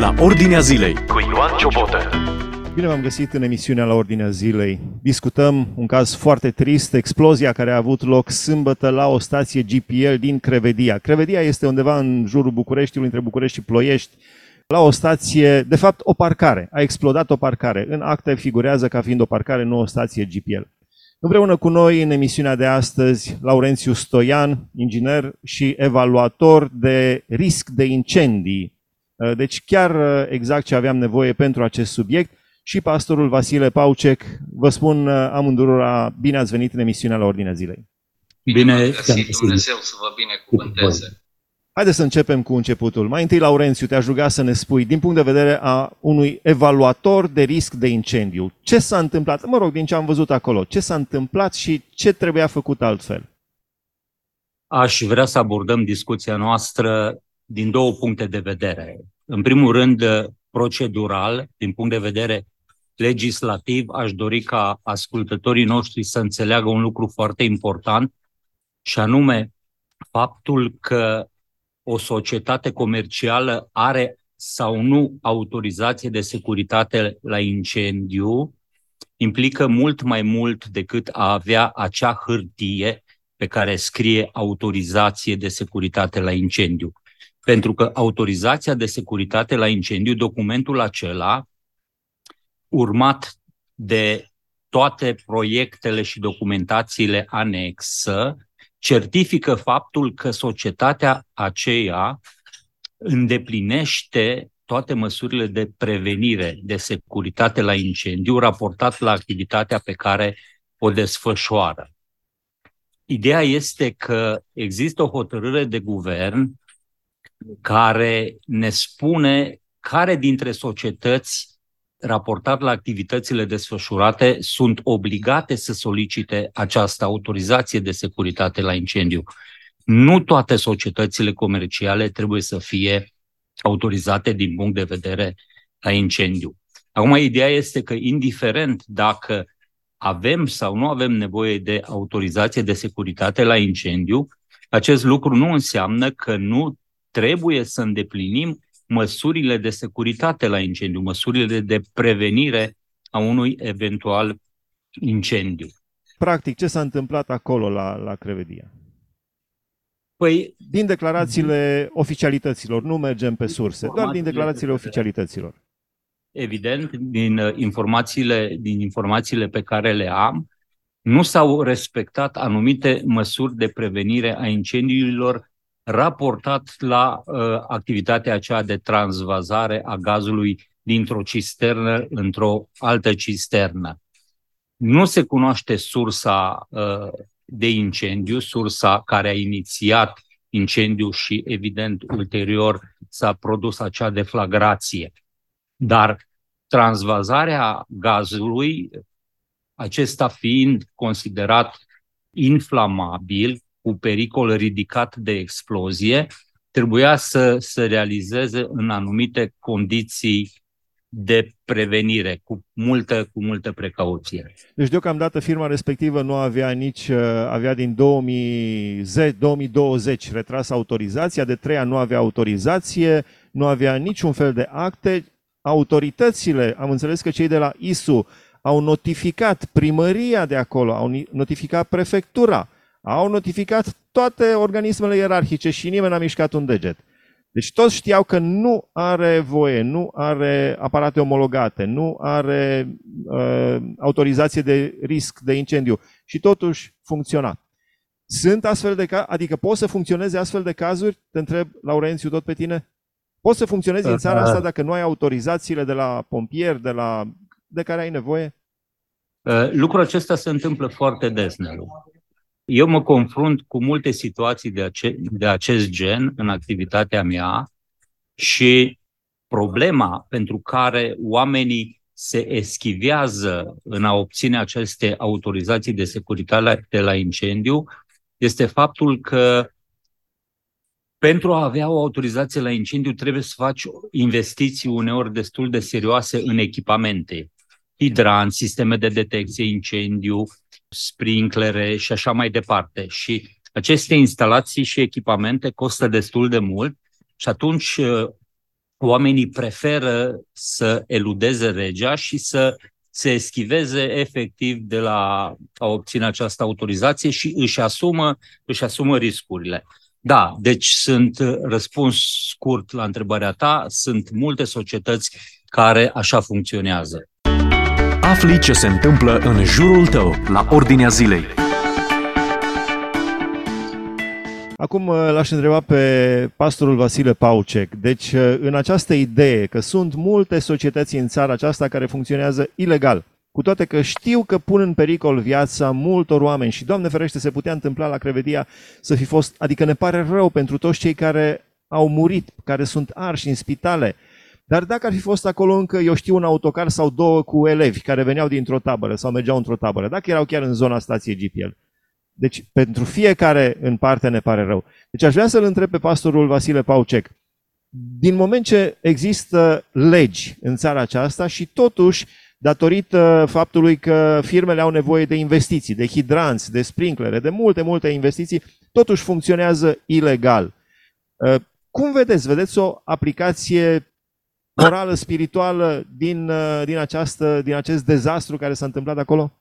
la Ordinea Zilei cu Ioan Ciobotă. Bine v-am găsit în emisiunea la Ordinea Zilei. Discutăm un caz foarte trist, explozia care a avut loc sâmbătă la o stație GPL din Crevedia. Crevedia este undeva în jurul Bucureștiului, între București și Ploiești, la o stație, de fapt o parcare. A explodat o parcare. În acte figurează ca fiind o parcare, nu o stație GPL. Împreună cu noi în emisiunea de astăzi, Laurențiu Stoian, inginer și evaluator de risc de incendii. Deci chiar exact ce aveam nevoie pentru acest subiect și pastorul Vasile Paucec. Vă spun amândurora, bine ați venit în emisiunea la Ordinea Zilei. Bine, bine găsit, Dumnezeu să vă binecuvânteze. Haideți să începem cu începutul. Mai întâi, Laurențiu, te-aș ruga să ne spui, din punct de vedere a unui evaluator de risc de incendiu, ce s-a întâmplat, mă rog, din ce am văzut acolo, ce s-a întâmplat și ce trebuia făcut altfel? Aș vrea să abordăm discuția noastră din două puncte de vedere. În primul rând, procedural, din punct de vedere legislativ, aș dori ca ascultătorii noștri să înțeleagă un lucru foarte important, și anume faptul că o societate comercială are sau nu autorizație de securitate la incendiu, implică mult mai mult decât a avea acea hârtie pe care scrie autorizație de securitate la incendiu. Pentru că autorizația de securitate la incendiu, documentul acela, urmat de toate proiectele și documentațiile anexă, certifică faptul că societatea aceea îndeplinește toate măsurile de prevenire, de securitate la incendiu, raportat la activitatea pe care o desfășoară. Ideea este că există o hotărâre de guvern care ne spune care dintre societăți raportat la activitățile desfășurate, sunt obligate să solicite această autorizație de securitate la incendiu. Nu toate societățile comerciale trebuie să fie autorizate din punct de vedere la incendiu. Acum, ideea este că, indiferent dacă avem sau nu avem nevoie de autorizație de securitate la incendiu, acest lucru nu înseamnă că nu trebuie să îndeplinim măsurile de securitate la incendiu, măsurile de prevenire a unui eventual incendiu. Practic, ce s-a întâmplat acolo la, la Crevedia? Păi, din declarațiile oficialităților, nu mergem pe surse, doar din declarațiile oficialităților. Evident, din uh, informațiile, din informațiile pe care le am, nu s-au respectat anumite măsuri de prevenire a incendiilor raportat la uh, activitatea aceea de transvazare a gazului dintr-o cisternă într-o altă cisternă. Nu se cunoaște sursa uh, de incendiu, sursa care a inițiat incendiu și, evident, ulterior s-a produs acea deflagrație. Dar transvazarea gazului, acesta fiind considerat inflamabil, cu pericol ridicat de explozie, trebuia să se realizeze în anumite condiții de prevenire, cu multă, cu multă precauție. Deci deocamdată firma respectivă nu avea nici, uh, avea din 2010, 2020 retras autorizația, de trei ani nu avea autorizație, nu avea niciun fel de acte. Autoritățile, am înțeles că cei de la ISU au notificat primăria de acolo, au notificat prefectura, au notificat toate organismele ierarhice și nimeni n-a mișcat un deget. Deci toți știau că nu are voie, nu are aparate omologate, nu are uh, autorizație de risc de incendiu și totuși funcționa. Sunt astfel de cazuri, adică pot să funcționeze astfel de cazuri? Te întreb, Laurențiu, tot pe tine? Poți să funcționezi în țara asta dacă nu ai autorizațiile de la pompier, de, la, de care ai nevoie? Uh, lucrul acesta se întâmplă foarte des, Nelu. Eu mă confrunt cu multe situații de, ace- de acest gen în activitatea mea și problema pentru care oamenii se eschivează în a obține aceste autorizații de securitate de la incendiu este faptul că pentru a avea o autorizație la incendiu trebuie să faci investiții uneori destul de serioase în echipamente, hidranți, sisteme de detecție incendiu, sprinklere și așa mai departe. Și aceste instalații și echipamente costă destul de mult și atunci uh, oamenii preferă să eludeze legea și să se eschiveze efectiv de la a obține această autorizație și își asumă, își asumă riscurile. Da, deci sunt răspuns scurt la întrebarea ta, sunt multe societăți care așa funcționează. Afli ce se întâmplă în jurul tău, la ordinea zilei. Acum uh, l-aș întreba pe pastorul Vasile Paucek. Deci, uh, în această idee că sunt multe societăți în țara aceasta care funcționează ilegal, cu toate că știu că pun în pericol viața multor oameni și, Doamne ferește, se putea întâmpla la Crevedia să fi fost, adică ne pare rău pentru toți cei care au murit, care sunt arși în spitale, dar dacă ar fi fost acolo încă, eu știu, un autocar sau două cu elevi care veneau dintr-o tabără sau mergeau într-o tabără, dacă erau chiar în zona stației GPL. Deci, pentru fiecare în parte ne pare rău. Deci, aș vrea să-l întreb pe pastorul Vasile Paucec. Din moment ce există legi în țara aceasta și totuși, datorită faptului că firmele au nevoie de investiții, de hidranți, de sprinklere, de multe, multe investiții, totuși funcționează ilegal. Cum vedeți? Vedeți o aplicație morală, spirituală din, uh, din, această, din acest dezastru care s-a întâmplat acolo?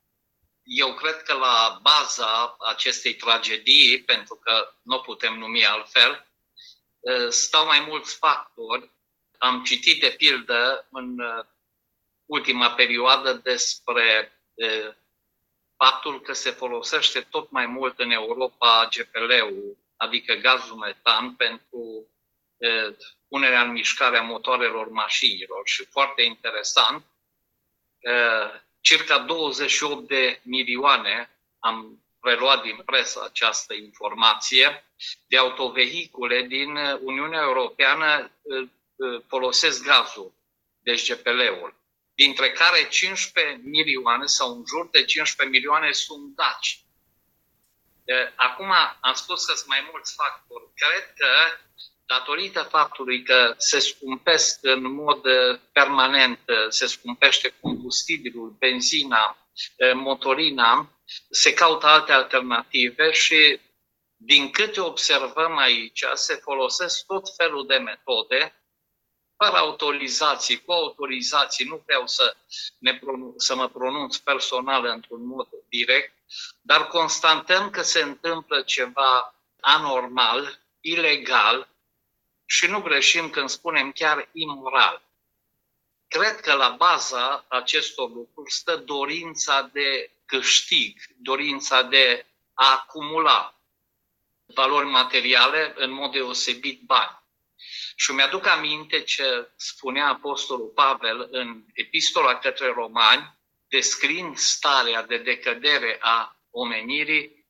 Eu cred că la baza acestei tragedii, pentru că nu o putem numi altfel, uh, stau mai mulți factori. Am citit de pildă în uh, ultima perioadă despre faptul că se folosește tot mai mult în Europa GPL-ul, adică gazul metan, pentru punerea în mișcare a motoarelor mașinilor și foarte interesant, circa 28 de milioane, am preluat din presă această informație, de autovehicule din Uniunea Europeană folosesc gazul, deci GPL-ul, dintre care 15 milioane sau în jur de 15 milioane sunt daci. Acum am spus că sunt mai mulți factori. Cred că datorită faptului că se scumpesc în mod uh, permanent, uh, se scumpește combustibilul, benzina, uh, motorina, se caută alte alternative și din câte observăm aici, se folosesc tot felul de metode, fără autorizații, cu autorizații, nu vreau să, ne pronunț, să mă pronunț personal într-un mod direct, dar constatăm că se întâmplă ceva anormal, ilegal, și nu greșim când spunem chiar imoral. Cred că la baza acestor lucruri stă dorința de câștig, dorința de a acumula valori materiale, în mod deosebit bani. Și mi-aduc aminte ce spunea Apostolul Pavel în epistola către romani, descriind starea de decădere a omenirii,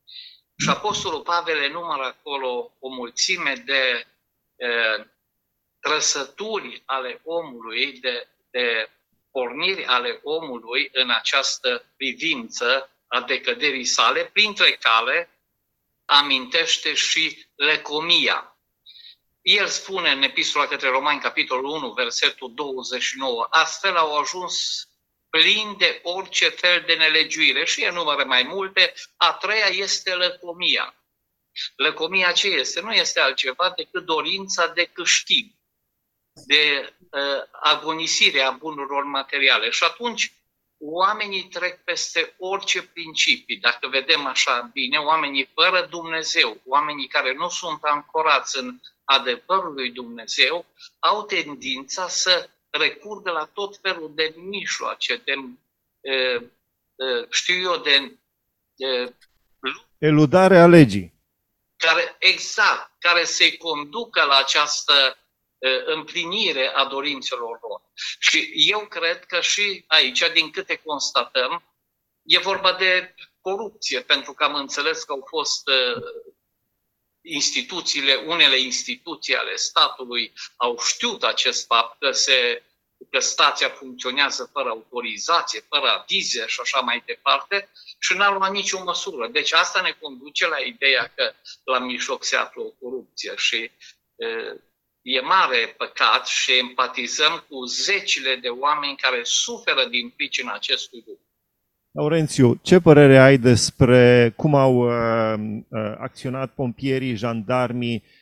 și Apostolul Pavel enumără acolo o mulțime de trăsături ale omului, de, de porniri ale omului în această privință a decăderii sale, printre care amintește și lecomia. El spune în Epistola către Romani, capitolul 1, versetul 29, astfel au ajuns plin de orice fel de nelegiuire și enumără mai multe. A treia este lăcomia. Lăcomia ce este? Nu este altceva decât dorința de câștig, de uh, agonisire a bunurilor materiale. Și atunci oamenii trec peste orice principii. Dacă vedem așa bine, oamenii fără Dumnezeu, oamenii care nu sunt ancorați în adevărul lui Dumnezeu, au tendința să recurgă la tot felul de mijloace, de, uh, uh, știu eu, de, de eludare a legii care exact, care se conducă la această uh, împlinire a dorințelor lor. Și eu cred că și aici, din câte constatăm, e vorba de corupție, pentru că am înțeles că au fost uh, instituțiile, unele instituții ale statului au știut acest fapt, că se că stația funcționează fără autorizație, fără avize și așa mai departe și n-a luat nicio măsură. Deci asta ne conduce la ideea că la mijloc se află o corupție și e mare păcat și empatizăm cu zecile de oameni care suferă din pricina acestui lucru. Laurențiu, ce părere ai despre cum au uh, uh, acționat pompierii, jandarmii Uh,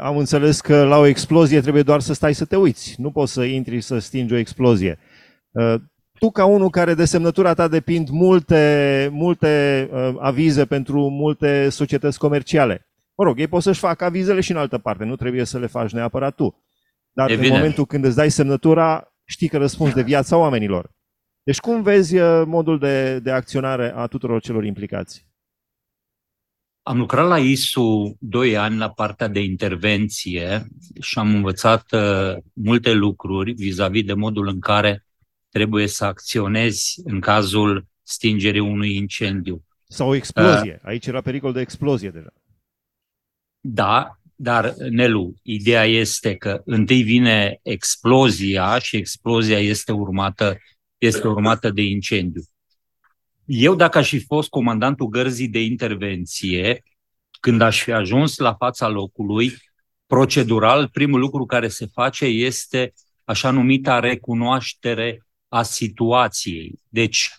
am înțeles că la o explozie trebuie doar să stai să te uiți. Nu poți să intri să stingi o explozie. Uh, tu, ca unul care de semnătura ta depind multe, multe uh, avize pentru multe societăți comerciale, mă rog, ei pot să-și facă avizele și în altă parte, nu trebuie să le faci neapărat tu. Dar Evident. în momentul când îți dai semnătura, știi că răspunzi de viața oamenilor. Deci cum vezi modul de, de acționare a tuturor celor implicați? Am lucrat la ISU doi ani la partea de intervenție și am învățat uh, multe lucruri vis-a-vis de modul în care trebuie să acționezi în cazul stingerii unui incendiu. Sau o explozie. Uh, Aici era pericol de explozie deja. Da, dar, Nelu, ideea este că întâi vine explozia și explozia este urmată, este urmată de incendiu. Eu, dacă aș fi fost comandantul gărzii de intervenție, când aș fi ajuns la fața locului, procedural, primul lucru care se face este așa numita recunoaștere a situației. Deci,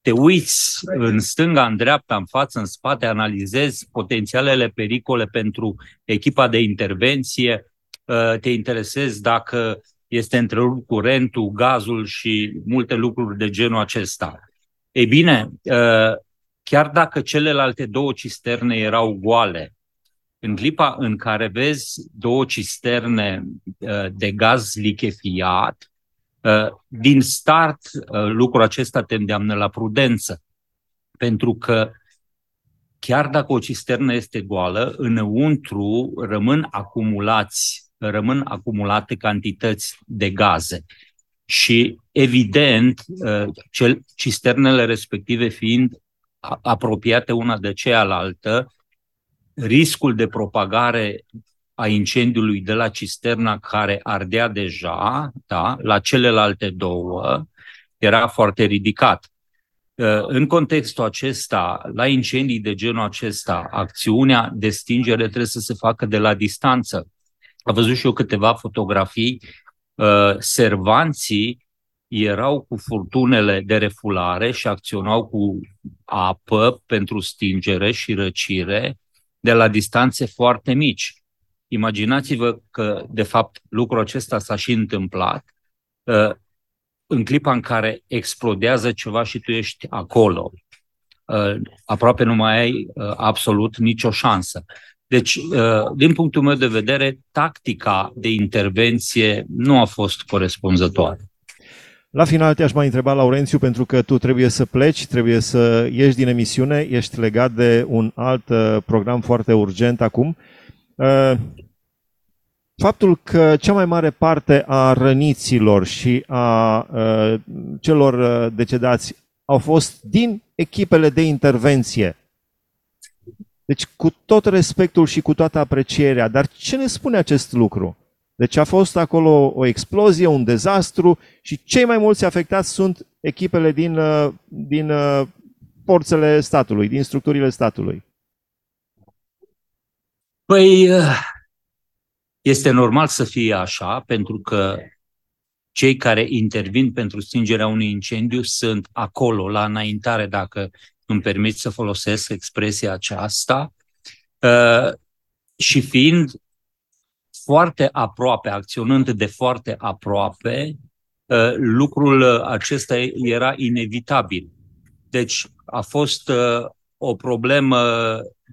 te uiți în stânga, în dreapta, în față, în spate, analizezi potențialele pericole pentru echipa de intervenție, uh, te interesezi dacă este întrerupt curentul, gazul și multe lucruri de genul acesta. Ei bine, uh, chiar dacă celelalte două cisterne erau goale, în clipa în care vezi două cisterne uh, de gaz lichefiat, uh, din start lucrul acesta te îndeamnă la prudență. Pentru că chiar dacă o cisternă este goală, înăuntru rămân acumulați, rămân acumulate cantități de gaze. Și, evident, uh, cel, cisternele respective fiind apropiate una de cealaltă, riscul de propagare a incendiului de la cisterna care ardea deja, da, la celelalte două, era foarte ridicat. Uh, în contextul acesta, la incendii de genul acesta, acțiunea de stingere trebuie să se facă de la distanță. Am văzut și eu câteva fotografii Uh, servanții erau cu furtunele de refulare și acționau cu apă pentru stingere și răcire de la distanțe foarte mici. Imaginați-vă că, de fapt, lucrul acesta s-a și întâmplat uh, în clipa în care explodează ceva și tu ești acolo. Uh, aproape nu mai ai absolut nicio șansă. Deci, uh, din punctul meu de vedere, tactica de intervenție nu a fost corespunzătoare. La final te-aș mai întreba, Laurențiu, pentru că tu trebuie să pleci, trebuie să ieși din emisiune, ești legat de un alt uh, program foarte urgent acum. Uh, faptul că cea mai mare parte a răniților și a celor decedați au fost din echipele de intervenție deci cu tot respectul și cu toată aprecierea, dar ce ne spune acest lucru? Deci a fost acolo o explozie, un dezastru și cei mai mulți afectați sunt echipele din, uh, din uh, forțele statului, din structurile statului. Păi, uh, este normal să fie așa, pentru că cei care intervin pentru stingerea unui incendiu sunt acolo, la înaintare, dacă îmi permit să folosesc expresia aceasta, uh, și fiind foarte aproape, acționând de foarte aproape, uh, lucrul acesta era inevitabil. Deci a fost uh, o problemă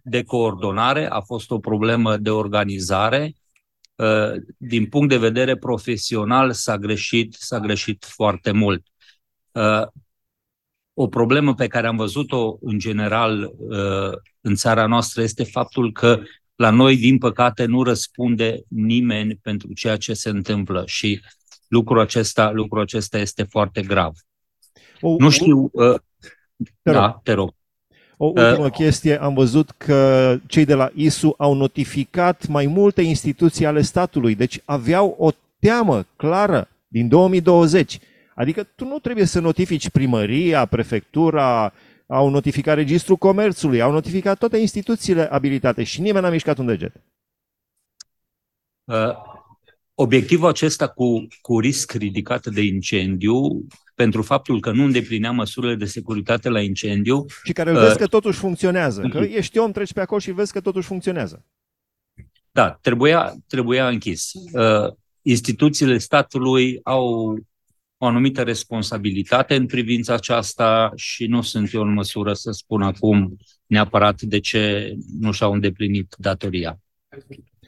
de coordonare, a fost o problemă de organizare. Din punct de vedere profesional s-a greșit, s-a greșit foarte mult o problemă pe care am văzut-o în general uh, în țara noastră este faptul că la noi, din păcate, nu răspunde nimeni pentru ceea ce se întâmplă și lucrul acesta, lucrul acesta este foarte grav. O, nu știu. Uh, te da, te rog. O ultimă uh, chestie, am văzut că cei de la ISU au notificat mai multe instituții ale statului, deci aveau o teamă clară din 2020 Adică tu nu trebuie să notifici primăria, prefectura, au notificat registrul comerțului, au notificat toate instituțiile abilitate și nimeni n-a mișcat un deget. Uh, obiectivul acesta cu, cu risc ridicat de incendiu, pentru faptul că nu îndeplinea măsurile de securitate la incendiu... Și care îl vezi uh, că totuși funcționează. Că ești om, treci pe acolo și vezi că totuși funcționează. Da, trebuia, trebuia închis. Uh, instituțiile statului au o anumită responsabilitate în privința aceasta și nu sunt eu în măsură să spun acum neapărat de ce nu și-au îndeplinit datoria.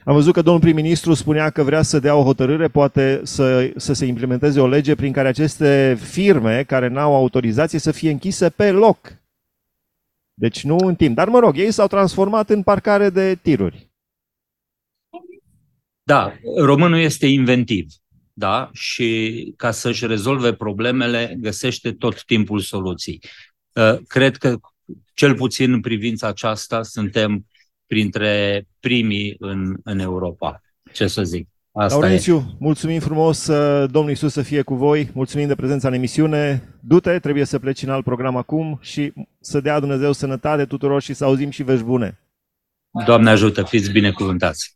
Am văzut că domnul prim-ministru spunea că vrea să dea o hotărâre, poate să, să se implementeze o lege prin care aceste firme care n-au autorizație să fie închise pe loc. Deci nu în timp. Dar mă rog, ei s-au transformat în parcare de tiruri. Da, românul este inventiv, da, și ca să-și rezolve problemele, găsește tot timpul soluții. Uh, cred că, cel puțin în privința aceasta, suntem printre primii în, în Europa. Ce să zic? Asta Laurențiu, e. mulțumim frumos, uh, Domnul Iisus să fie cu voi, mulțumim de prezența în emisiune. Du-te, trebuie să pleci în alt program acum și să dea Dumnezeu sănătate tuturor și să auzim și vești bune. Doamne ajută, fiți binecuvântați!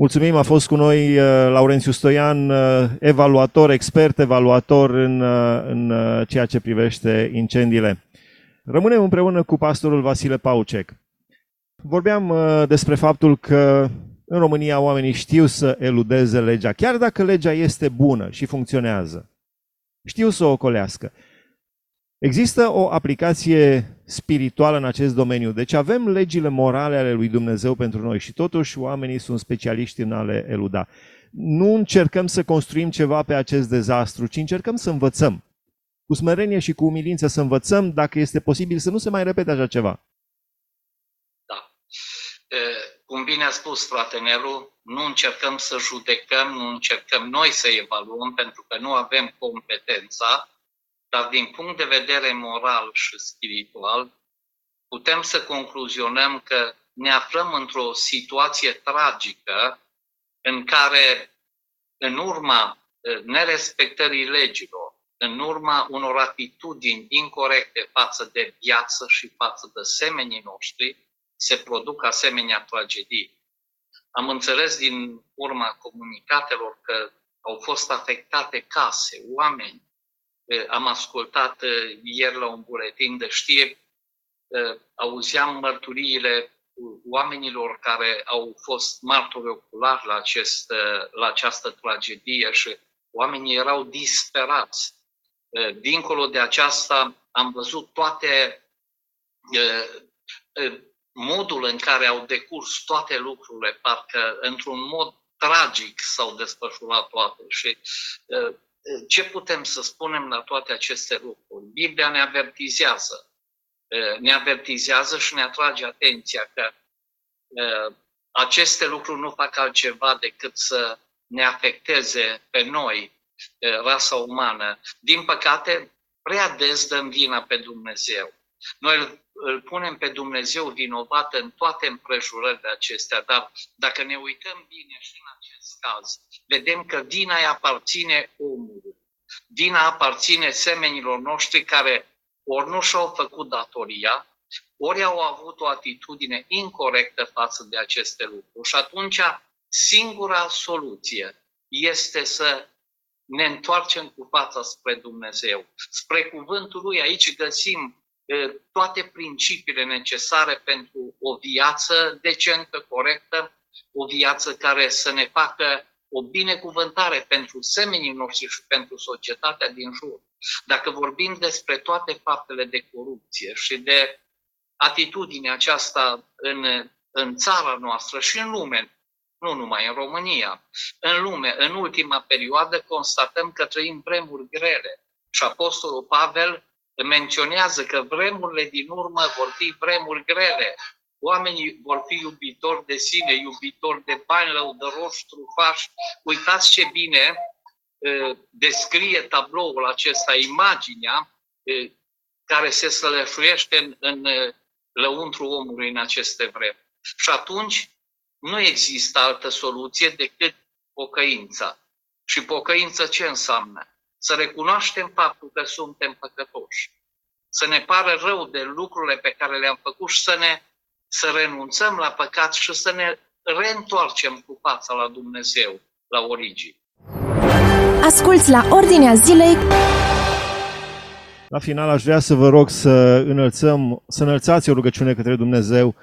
Mulțumim, a fost cu noi uh, Laurențiu Stoian, uh, evaluator, expert evaluator în, în ceea ce privește incendiile. Rămânem împreună cu pastorul Vasile Paucec. Vorbeam despre faptul că în România oamenii știu să eludeze legea, chiar dacă legea este bună și funcționează. Știu să o ocolească. Există o aplicație spirituală în acest domeniu. Deci avem legile morale ale lui Dumnezeu pentru noi și totuși oamenii sunt specialiști în a le eluda. Nu încercăm să construim ceva pe acest dezastru, ci încercăm să învățăm. Cu smerenie și cu umilință să învățăm dacă este posibil să nu se mai repete așa ceva. Da. Cum bine a spus frate Nelu, nu încercăm să judecăm, nu încercăm noi să evaluăm, pentru că nu avem competența, dar din punct de vedere moral și spiritual, putem să concluzionăm că ne aflăm într-o situație tragică în care, în urma eh, nerespectării legilor, în urma unor atitudini incorrecte față de viață și față de semenii noștri, se produc asemenea tragedii. Am înțeles din urma comunicatelor că au fost afectate case, oameni. Am ascultat ieri la un buletin de știri, auzeam mărturiile oamenilor care au fost martori oculari la, acest, la această tragedie și oamenii erau disperați. Dincolo de aceasta, am văzut toate modul în care au decurs toate lucrurile, parcă într-un mod tragic s-au desfășurat toate. Și uh, ce putem să spunem la toate aceste lucruri? Biblia ne avertizează. Uh, ne avertizează și ne atrage atenția că uh, aceste lucruri nu fac altceva decât să ne afecteze pe noi, rasa umană. Din păcate, prea des dăm vina pe Dumnezeu. Noi îl punem pe Dumnezeu vinovat în toate împrejurările acestea, dar dacă ne uităm bine și în acest caz, vedem că vina îi aparține omului. Vina aparține semenilor noștri care ori nu și-au făcut datoria, ori au avut o atitudine incorrectă față de aceste lucruri. Și atunci, singura soluție este să ne întoarcem cu fața spre Dumnezeu. Spre cuvântul Lui, aici găsim toate principiile necesare pentru o viață decentă, corectă, o viață care să ne facă o binecuvântare pentru semenii noștri și pentru societatea din jur. Dacă vorbim despre toate faptele de corupție și de atitudinea aceasta în, în țara noastră și în lume, nu numai în România, în lume, în ultima perioadă constatăm că trăim vremuri grele. Și Apostolul Pavel menționează că vremurile din urmă vor fi vremuri grele. Oamenii vor fi iubitori de sine, iubitori de bani, lăudăroși, trufași. Uitați ce bine descrie tabloul acesta, imaginea care se sălășuiește în, în lăuntru omului în aceste vremuri. Și atunci nu există altă soluție decât pocăința. Și pocăință ce înseamnă? Să recunoaștem faptul că suntem păcătoși, să ne pară rău de lucrurile pe care le-am făcut și să ne să renunțăm la păcat și să ne reîntoarcem cu fața la Dumnezeu, la origine. Asculți la Ordinea Zilei la final aș vrea să vă rog să înălțăm, să înălțați o rugăciune către Dumnezeu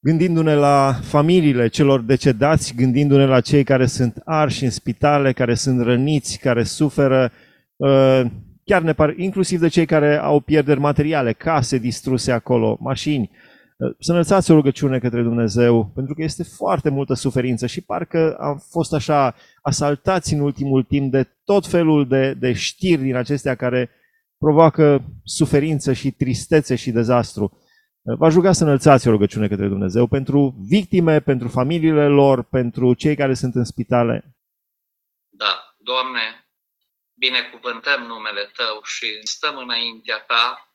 gândindu-ne la familiile celor decedați, gândindu-ne la cei care sunt arși în spitale, care sunt răniți, care suferă, uh, chiar ne par, inclusiv de cei care au pierderi materiale, case distruse acolo, mașini. Uh, să înălțați o rugăciune către Dumnezeu, pentru că este foarte multă suferință și parcă am fost așa asaltați în ultimul timp de tot felul de, de știri din acestea care provoacă suferință și tristețe și dezastru. V-aș ruga să înălțați o rugăciune către Dumnezeu pentru victime, pentru familiile lor, pentru cei care sunt în spitale. Da, Doamne, binecuvântăm numele Tău și stăm înaintea Ta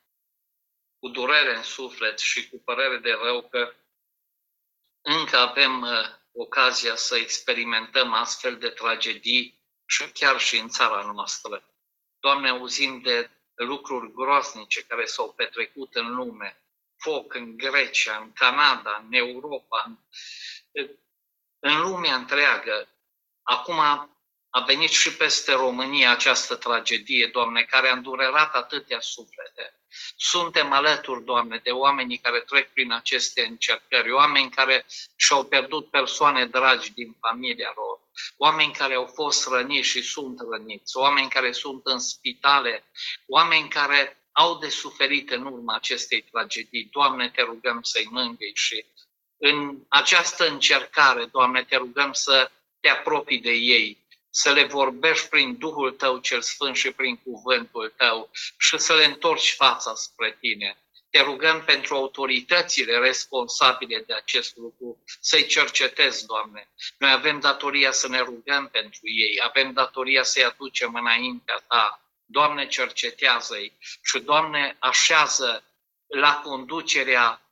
cu durere în suflet și cu părere de rău că încă avem uh, ocazia să experimentăm astfel de tragedii și chiar și în țara noastră. Doamne, auzim de lucruri groaznice care s-au petrecut în lume, foc în Grecia, în Canada, în Europa, în, în lumea întreagă. Acum a venit și peste România această tragedie, Doamne, care a îndurerat atâtea suflete. Suntem alături, Doamne, de oamenii care trec prin aceste încercări, oameni care și-au pierdut persoane dragi din familia lor, oameni care au fost răniți și sunt răniți, oameni care sunt în spitale, oameni care au de suferit în urma acestei tragedii. Doamne, te rugăm să-i mângâi și în această încercare, Doamne, te rugăm să te apropii de ei, să le vorbești prin Duhul Tău cel Sfânt și prin cuvântul Tău și să le întorci fața spre Tine. Te rugăm pentru autoritățile responsabile de acest lucru, să-i cercetezi, Doamne. Noi avem datoria să ne rugăm pentru ei, avem datoria să-i aducem înaintea Ta, Doamne, cercetează-i și, Doamne, așează la conducerea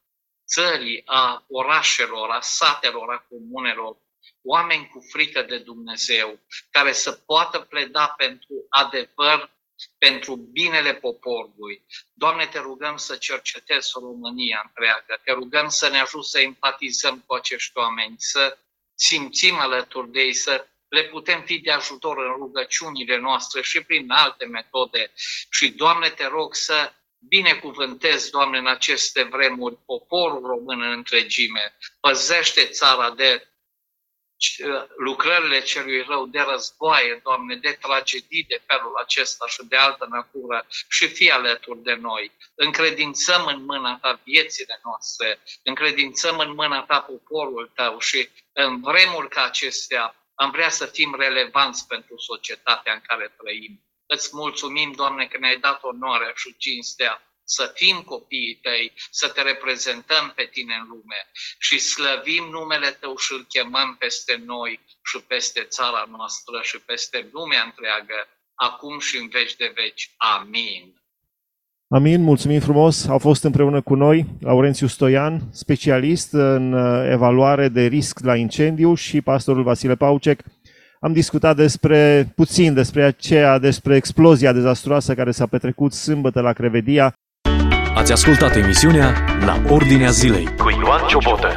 țării, a orașelor, a satelor, a comunelor, oameni cu frică de Dumnezeu, care să poată pleda pentru adevăr, pentru binele poporului. Doamne, te rugăm să cercetezi România întreagă, te rugăm să ne ajut să empatizăm cu acești oameni, să simțim alături de ei, să le putem fi de ajutor în rugăciunile noastre și prin alte metode. Și, Doamne, te rog să binecuvântezi, Doamne, în aceste vremuri poporul român în întregime. Păzește țara de lucrările celui rău, de războaie, Doamne, de tragedii de felul acesta și de altă natură și fii alături de noi. Încredințăm în mâna Ta viețile noastre, încredințăm în mâna Ta poporul Tău și în vremuri ca acestea am vrea să fim relevanți pentru societatea în care trăim. Îți mulțumim, Doamne, că ne-ai dat onoarea și cinstea să fim copiii tăi, să te reprezentăm pe tine în lume și slăvim numele tău și îl chemăm peste noi și peste țara noastră și peste lumea întreagă, acum și în veci de veci. Amin. Amin, mulțumim frumos. Au fost împreună cu noi Laurențiu Stoian, specialist în uh, evaluare de risc la incendiu și pastorul Vasile Paucec. Am discutat despre puțin despre aceea, despre explozia dezastruoasă care s-a petrecut sâmbătă la Crevedia. Ați ascultat emisiunea La Ordinea Zilei cu Ioan Ciobotă.